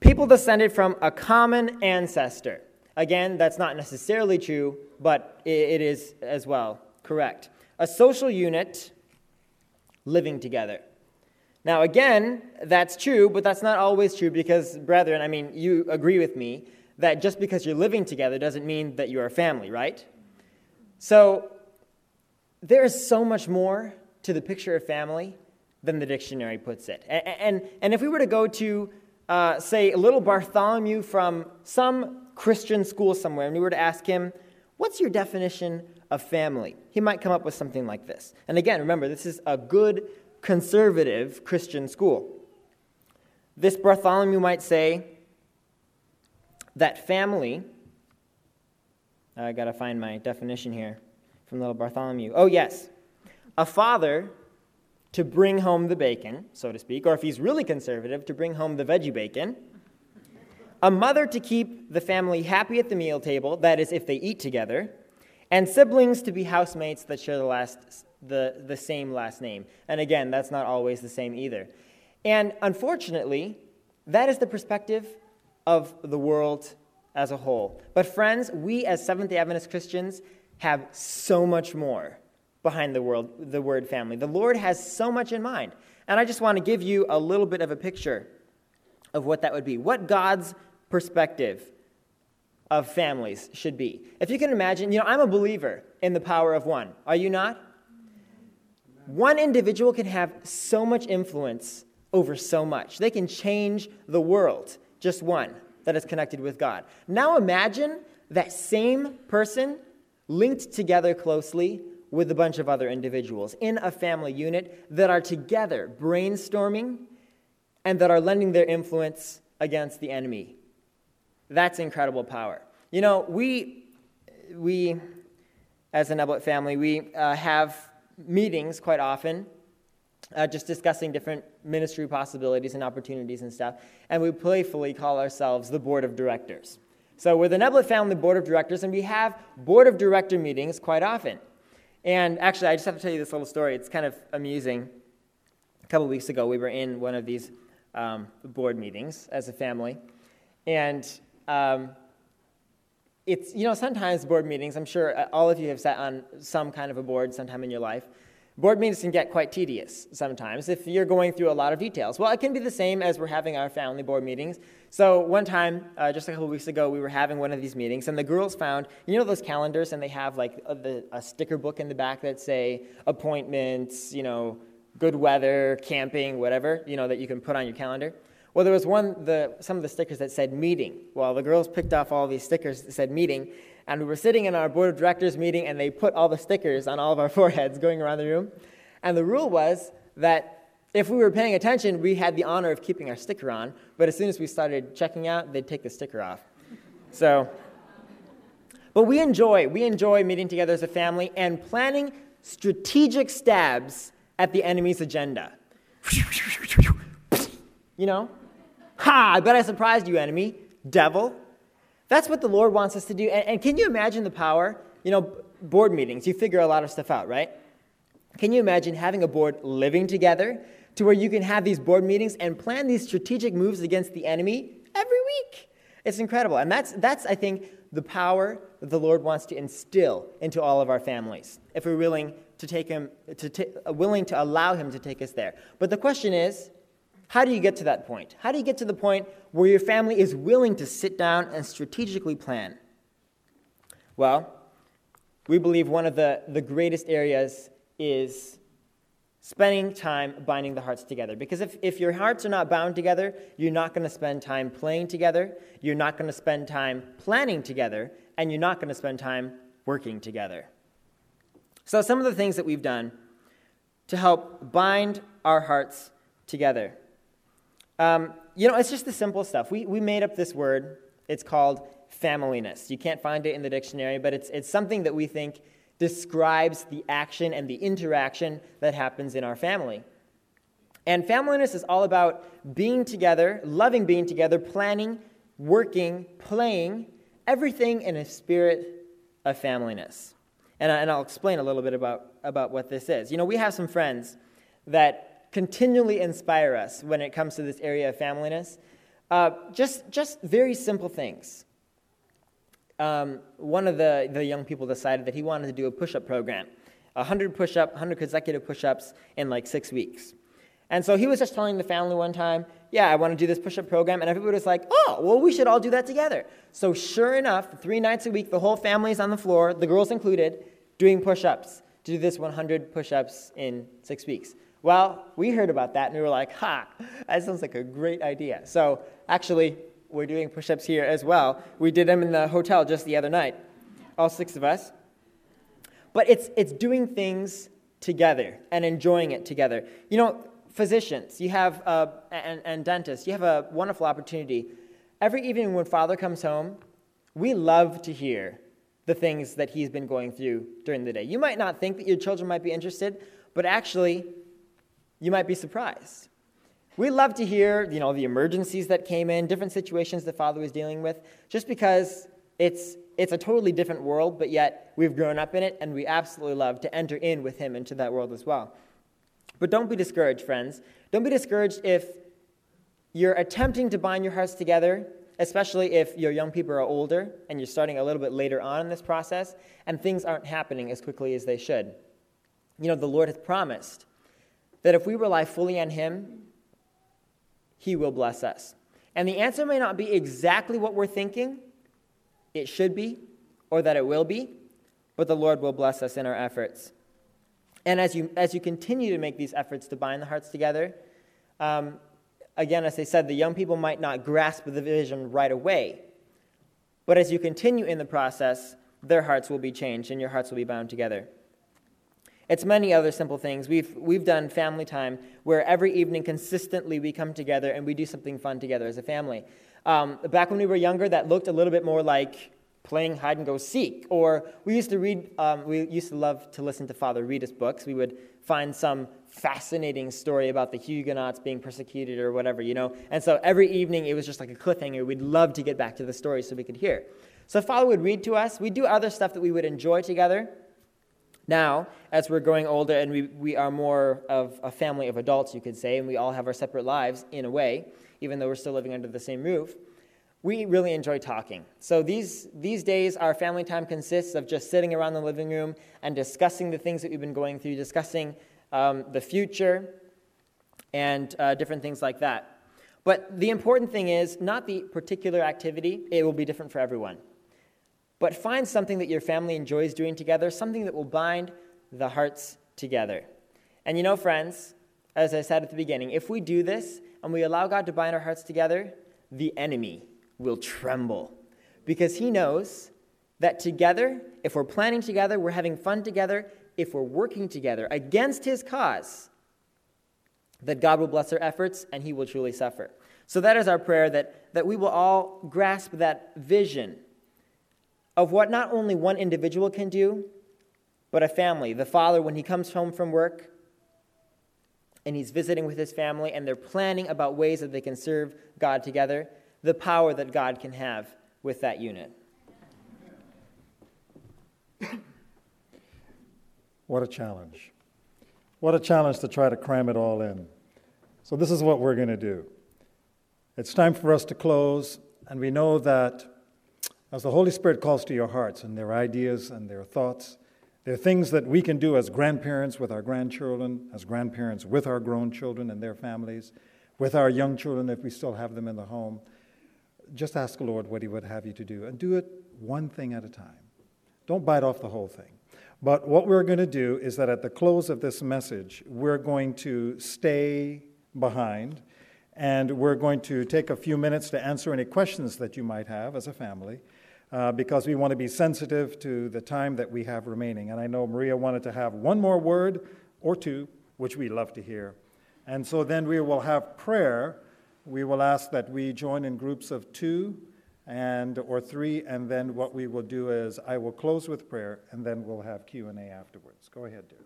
People descended from a common ancestor. Again, that's not necessarily true, but it is as well correct. A social unit living together. Now, again, that's true, but that's not always true because, brethren, I mean, you agree with me that just because you're living together doesn't mean that you're a family, right? So there is so much more to the picture of family than the dictionary puts it. And, and, and if we were to go to, uh, say, a little Bartholomew from some Christian school somewhere, and we were to ask him, What's your definition of family? He might come up with something like this. And again, remember, this is a good conservative Christian school. This Bartholomew might say that family I got to find my definition here from little Bartholomew. Oh, yes. A father to bring home the bacon, so to speak, or if he's really conservative, to bring home the veggie bacon. A mother to keep the family happy at the meal table, that is, if they eat together. and siblings to be housemates that share the, last, the, the same last name. And again, that's not always the same either. And unfortunately, that is the perspective of the world as a whole. But, friends, we as Seventh day Adventist Christians have so much more behind the, world, the word family. The Lord has so much in mind. And I just want to give you a little bit of a picture of what that would be, what God's perspective of families should be. If you can imagine, you know, I'm a believer in the power of one. Are you not? One individual can have so much influence over so much. They can change the world, just one that is connected with God. Now imagine that same person linked together closely with a bunch of other individuals in a family unit that are together brainstorming and that are lending their influence against the enemy. That's incredible power. You know, we, we as a Neblett family, we uh, have meetings quite often, uh, just discussing different ministry possibilities and opportunities and stuff. And we playfully call ourselves the board of directors. So we're the Neblett family board of directors, and we have board of director meetings quite often. And actually, I just have to tell you this little story. It's kind of amusing. A couple weeks ago, we were in one of these um, board meetings as a family, and um, it's, you know, sometimes board meetings, I'm sure uh, all of you have sat on some kind of a board sometime in your life. Board meetings can get quite tedious sometimes if you're going through a lot of details. Well, it can be the same as we're having our family board meetings. So, one time, uh, just a couple weeks ago, we were having one of these meetings, and the girls found, you know, those calendars, and they have like a, the, a sticker book in the back that say appointments, you know, good weather, camping, whatever, you know, that you can put on your calendar. Well, there was one, the, some of the stickers that said meeting. Well, the girls picked off all these stickers that said meeting, and we were sitting in our board of directors meeting, and they put all the stickers on all of our foreheads going around the room. And the rule was that if we were paying attention, we had the honor of keeping our sticker on, but as soon as we started checking out, they'd take the sticker off. So, but we enjoy, we enjoy meeting together as a family and planning strategic stabs at the enemy's agenda. You know, Ha! I bet I surprised you, enemy, devil. That's what the Lord wants us to do. And, and, can you imagine the power? You know, board meetings, you figure a lot of stuff out, right? Can you imagine having a board living together to where you can have these board meetings and plan these strategic moves against the enemy every week? It's incredible. And that's, that's I think, the power that the Lord wants to instill into all of our families if we're willing to take him, to t- uh, willing to allow him to take us there. But the question is, how do you get to that point? How do you get to the point where your family is willing to sit down and strategically plan? Well, we believe one of the, the greatest areas is spending time binding the hearts together. Because if, if your hearts are not bound together, you're not going to spend time playing together, you're not going to spend time planning together, and you're not going to spend time working together. So, some of the things that we've done to help bind our hearts together. Um, you know, it's just the simple stuff. We, we made up this word. It's called familyness. You can't find it in the dictionary, but it's, it's something that we think describes the action and the interaction that happens in our family. And familyness is all about being together, loving being together, planning, working, playing, everything in a spirit of familyness. And, and I'll explain a little bit about, about what this is. You know, we have some friends that continually inspire us when it comes to this area of familyness. Uh, just, just very simple things. Um, one of the, the young people decided that he wanted to do a push up program 100 push up, 100 consecutive push ups in like six weeks. And so he was just telling the family one time, Yeah, I want to do this push up program. And everybody was like, Oh, well, we should all do that together. So, sure enough, three nights a week, the whole family is on the floor, the girls included, doing push ups to do this 100 push ups in six weeks. Well, we heard about that and we were like, ha, that sounds like a great idea. So actually, we're doing push ups here as well. We did them in the hotel just the other night, all six of us. But it's, it's doing things together and enjoying it together. You know, physicians, you have, uh, and, and dentists, you have a wonderful opportunity. Every evening when Father comes home, we love to hear the things that he's been going through during the day. You might not think that your children might be interested, but actually, you might be surprised. We love to hear, you know, the emergencies that came in, different situations the Father was dealing with, just because It's, it's a totally different world, but yet we've grown up in it and we absolutely love to enter in with Him into that world as well. But don't be discouraged, friends. Don't be discouraged if you're attempting to bind your hearts together, especially if your young people are older and you're starting a little bit later on in this process and things aren't happening as quickly as they should. You know, the Lord has promised that if we rely fully on Him, He will bless us. And the answer may not be exactly what we're thinking, it should be, or that it will be, but the Lord will bless us in our efforts. And as you, as you continue to make these efforts to bind the hearts together, um, again, as I said, the young people might not grasp the vision right away. But as you continue in the process, their hearts will be changed and your hearts will be bound together. It's many other simple things. We've, we've done family time where every evening consistently we come together and we do something fun together as a family. Um, back when we were younger, that looked a little bit more like playing hide and go seek. Or we used to read, um, we used to love to listen to Father read his books. We would find some fascinating story about the Huguenots being persecuted or whatever, you know. And so every evening it was just like a cliffhanger. We'd love to get back to the story so we could hear. So Father would read to us. We'd do other stuff that we would enjoy together. Now, as we're growing older and we, we are more of a family of adults, you could say, and we all have our separate lives in a way, even though we're still living under the same roof, we really enjoy talking. So these, these days, our family time consists of just sitting around the living room and discussing the things that we've been going through, discussing um, the future, and uh, different things like that. But the important thing is not the particular activity, it will be different for everyone. But find something that your family enjoys doing together, something that will bind the hearts together. And you know, friends, as I said at the beginning, if we do this, and we allow God to bind our hearts together, the enemy will tremble because he knows that together, if we're planning together, we're having fun together, if we're working together against his cause, that God will bless our efforts and he will truly suffer. So that is our prayer that, that we will all grasp that vision of what not only one individual can do, but a family. The father, when he comes home from work, and he's visiting with his family and they're planning about ways that they can serve God together, the power that God can have with that unit. What a challenge. What a challenge to try to cram it all in. So, this is what we're going to do. It's time for us to close, and we know that as the Holy Spirit calls to your hearts and their ideas and their thoughts, there are things that we can do as grandparents with our grandchildren, as grandparents with our grown children and their families, with our young children if we still have them in the home. Just ask the Lord what He would have you to do and do it one thing at a time. Don't bite off the whole thing. But what we're going to do is that at the close of this message, we're going to stay behind and we're going to take a few minutes to answer any questions that you might have as a family uh, because we want to be sensitive to the time that we have remaining. And I know Maria wanted to have one more word or two, which we love to hear. And so then we will have prayer. We will ask that we join in groups of two and or three and then what we will do is I will close with prayer and then we'll have Q&A afterwards. Go ahead, dear.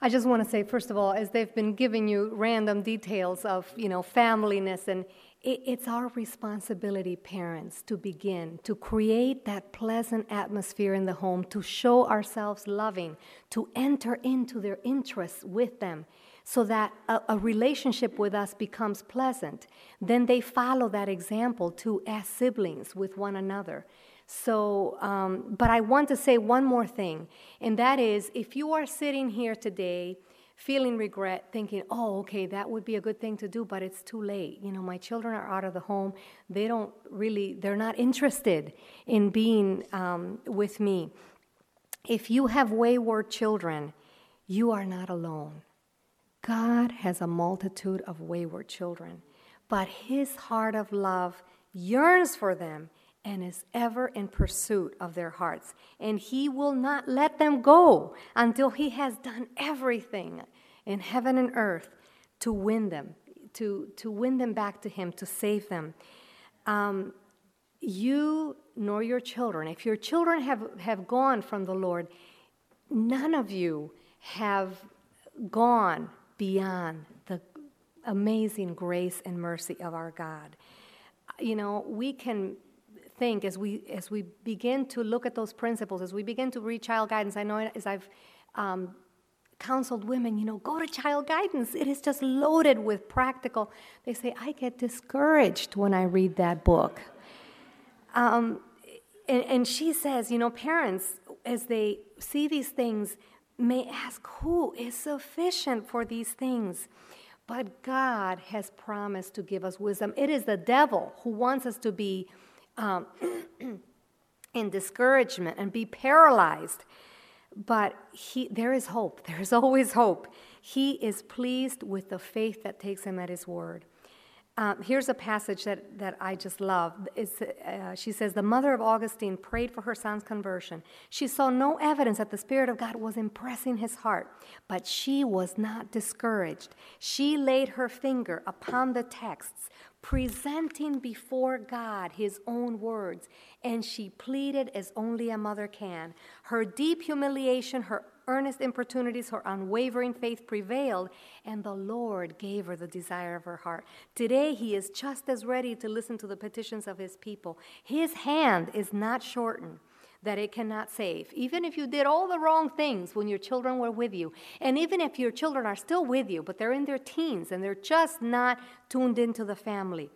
I just want to say, first of all, as they've been giving you random details of, you know, familyness and it's our responsibility, parents, to begin to create that pleasant atmosphere in the home, to show ourselves loving, to enter into their interests with them so that a, a, relationship with us becomes pleasant. Then they follow that example too as siblings with one another. So, um, but I want to say one more thing, and that is if you are sitting here today feeling regret, thinking, oh, okay, that would be a good thing to do, but it's too late. You know, my children are out of the home. They don't really, they're not interested in being um, with me. If you have wayward children, you are not alone. God has a multitude of wayward children, but his heart of love yearns for them and is ever in pursuit of their hearts. And he will not let them go until he has done everything in heaven and earth to win them, to, to win them back to him, to save them. Um, you nor your children, if your children have, have gone from the Lord, none of you have gone beyond the amazing grace and mercy of our God. You know, we can think as we as we begin to look at those principles, as we begin to read child guidance. I know as I've um, counseled women, you know, go to child guidance. It is just loaded with practical. They say I get discouraged when I read that book. Um, and, and she says, you know, parents as they see these things may ask, who is sufficient for these things? But God has promised to give us wisdom. It is the devil who wants us to be um, in discouragement and be paralyzed. But he, there is hope. There is always hope. He is pleased with the faith that takes him at his word. Um, here's a passage that, that I just love. Uh, she says, The mother of Augustine prayed for her son's conversion. She saw no evidence that the Spirit of God was impressing his heart, but she was not discouraged. She laid her finger upon the texts, presenting before God his own words, and she pleaded as only a mother can. Her deep humiliation, her earnest importunities, her unwavering faith prevailed, and the Lord gave her the desire of her heart. Today, He is just as ready to listen to the petitions of His people. His hand is not shortened that it cannot save. Even if you did all the wrong things when your children were with you, and even if your children are still with you, but they're in their teens and they're just not tuned into the family,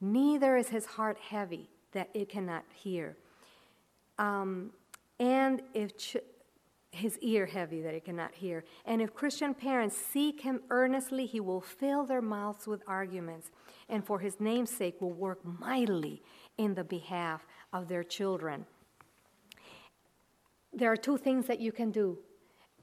neither is his heart heavy that it cannot hear. Um, and if ch- his ear heavy that it cannot hear. And if Christian parents seek him earnestly, he will fill their mouths with arguments, and for his name's sake will work mightily in the behalf of their children. There are two things that you can do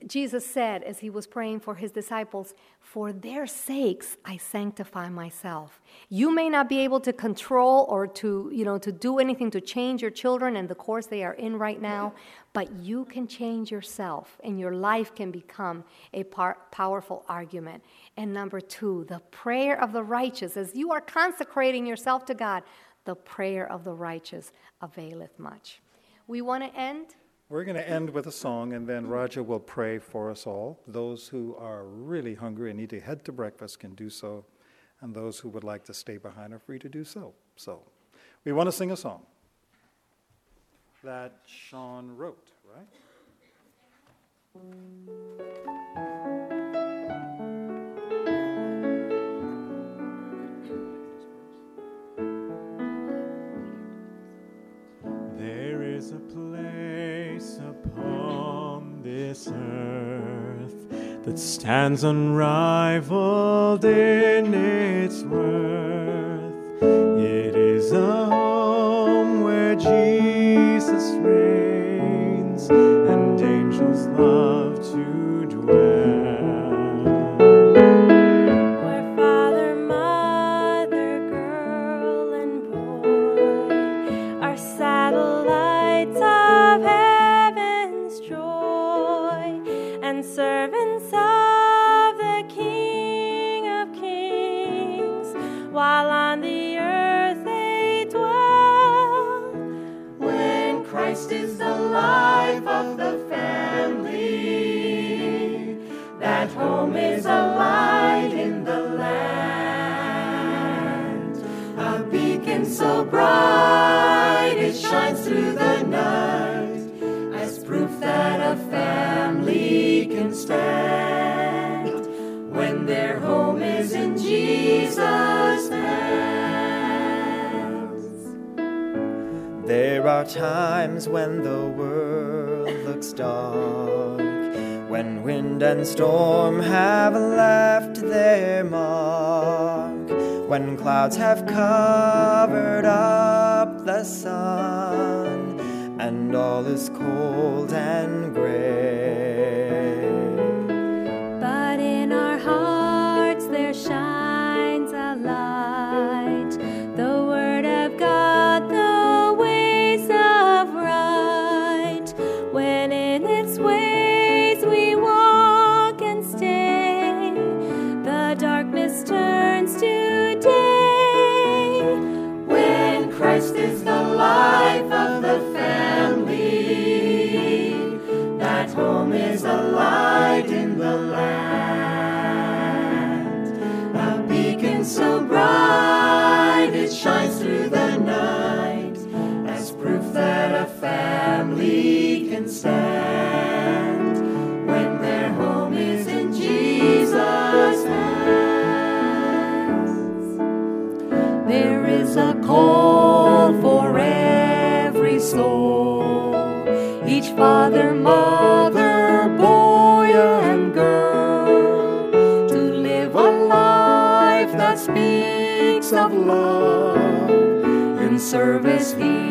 Jesus said as he was praying for his disciples, For their sakes I sanctify myself. You may not be able to control or to, you know, to do anything to change your children and the course they are in right now, but you can change yourself and your life can become a par- powerful argument. And number two, the prayer of the righteous, as you are consecrating yourself to God, the prayer of the righteous availeth much. We want to end we're going to end with a song, and then Raja will pray for us all. Those who are really hungry and need to head to breakfast can do so, and those who would like to stay behind are free to do so. So, we want to sing a song that Sean wrote, right? There is a place this earth that stands unrivaled in its worth. It is a home where Jesus reigns and angels love shines through the night as proof that a family can stand when their home is in Jesus' hands. There are times when the world looks dark, when wind and storm have left their mark, when clouds have covered up the sun, and all is cold and gray. God's home is a light in the land, a beacon so bright it shines through the night, as proof that a family can stand when their home is in Jesus' hands. There is a call for every soul father, mother, boy, and girl, to live a life that speaks of love and service here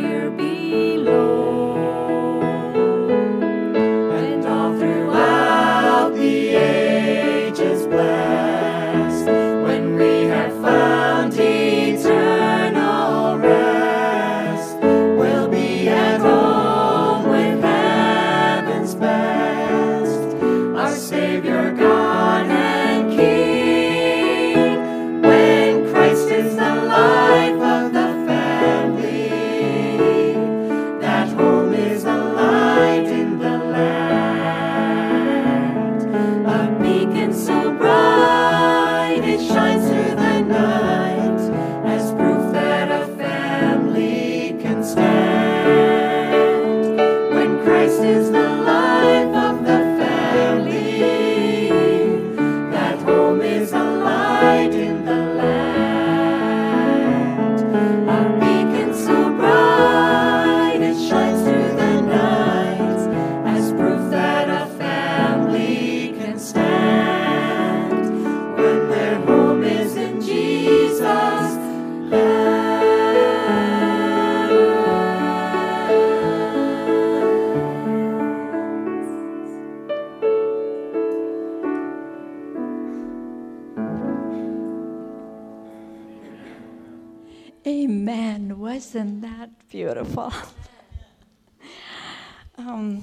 um,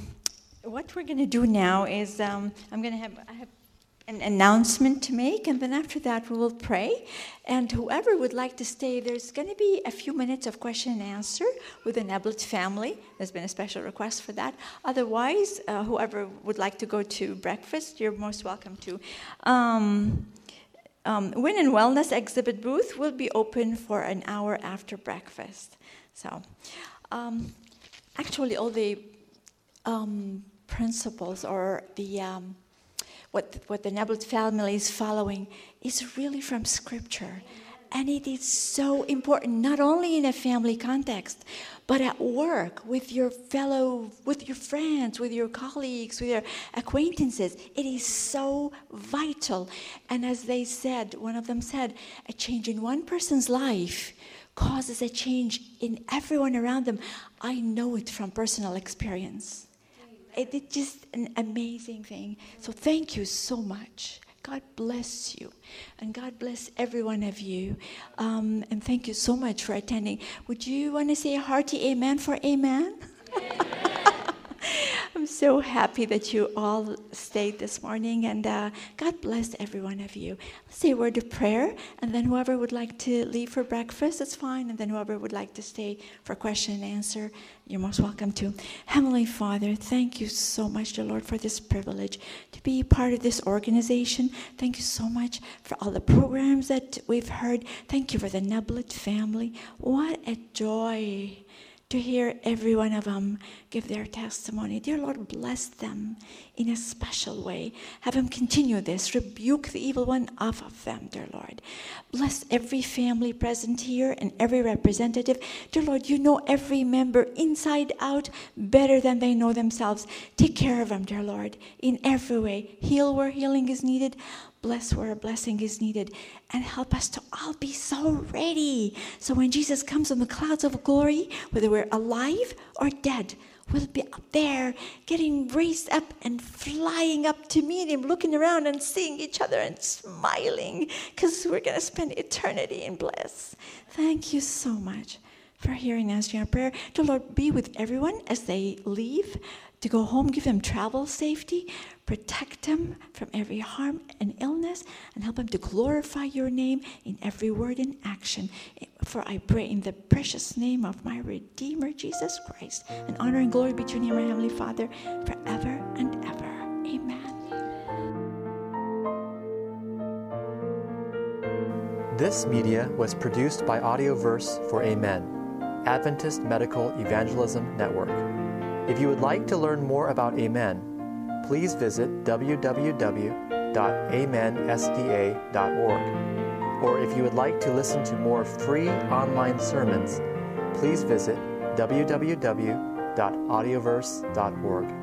what we're going to do now is um, I'm going to have have an announcement to make, and then after that we will pray. And whoever would like to stay, there's going to be a few minutes of question and answer with the Neblett family. There's been a special request for that. Otherwise, uh, whoever would like to go to breakfast, you're most welcome to. Um, um, Win and Wellness exhibit booth will be open for an hour after breakfast. So, um, actually, all the um, principles or the um, what what the Neblett family is following is really from Scripture, and it is so important not only in a family context, but at work with your fellow, with your friends, with your colleagues, with your acquaintances. It is so vital. And as they said, one of them said, a change in one person's life causes a change in everyone around them. I know it from personal experience. It is just an amazing thing. So thank you so much. God bless you. And God bless every one of you. Um, and thank you so much for attending. Would you want to say a hearty amen for amen? I'm so happy that you all stayed this morning, and uh, God bless every one of you. Let's say a word of prayer, and then whoever would like to leave for breakfast, it's fine, and then whoever would like to stay for question and answer, you're most welcome to. Heavenly Father, thank you so much, dear Lord, for this privilege to be part of this organization. Thank you so much for all the programs that we've heard. Thank you for the Neblett family. What a joy to hear every one of them give their testimony. Dear Lord, bless them in a special way. Have them continue this. Rebuke the evil one off of them, dear Lord. Bless every family present here and every representative. Dear Lord, you know every member inside out better than they know themselves. Take care of them, dear Lord, in every way. Heal where healing is needed bless where a blessing is needed, and help us to all be so ready. So when Jesus comes on the clouds of glory, whether we're alive or dead, we'll be up there getting raised up and flying up to meet him, looking around and seeing each other and smiling because we're going to spend eternity in bliss. Thank you so much for hearing us in our prayer. The Lord be with everyone as they leave to go home, give them travel safety, protect them from every harm and illness, and help them to glorify your name in every word and action. For I pray in the precious name of my Redeemer, Jesus Christ, and honor and glory be to you, my Heavenly Father, forever and ever. Amen. This media was produced by Audioverse for Amen, Adventist Medical Evangelism Network. If you would like to learn more about Amen, please visit www.amensda.org. Or if you would like to listen to more free online sermons, please visit www.audioverse.org.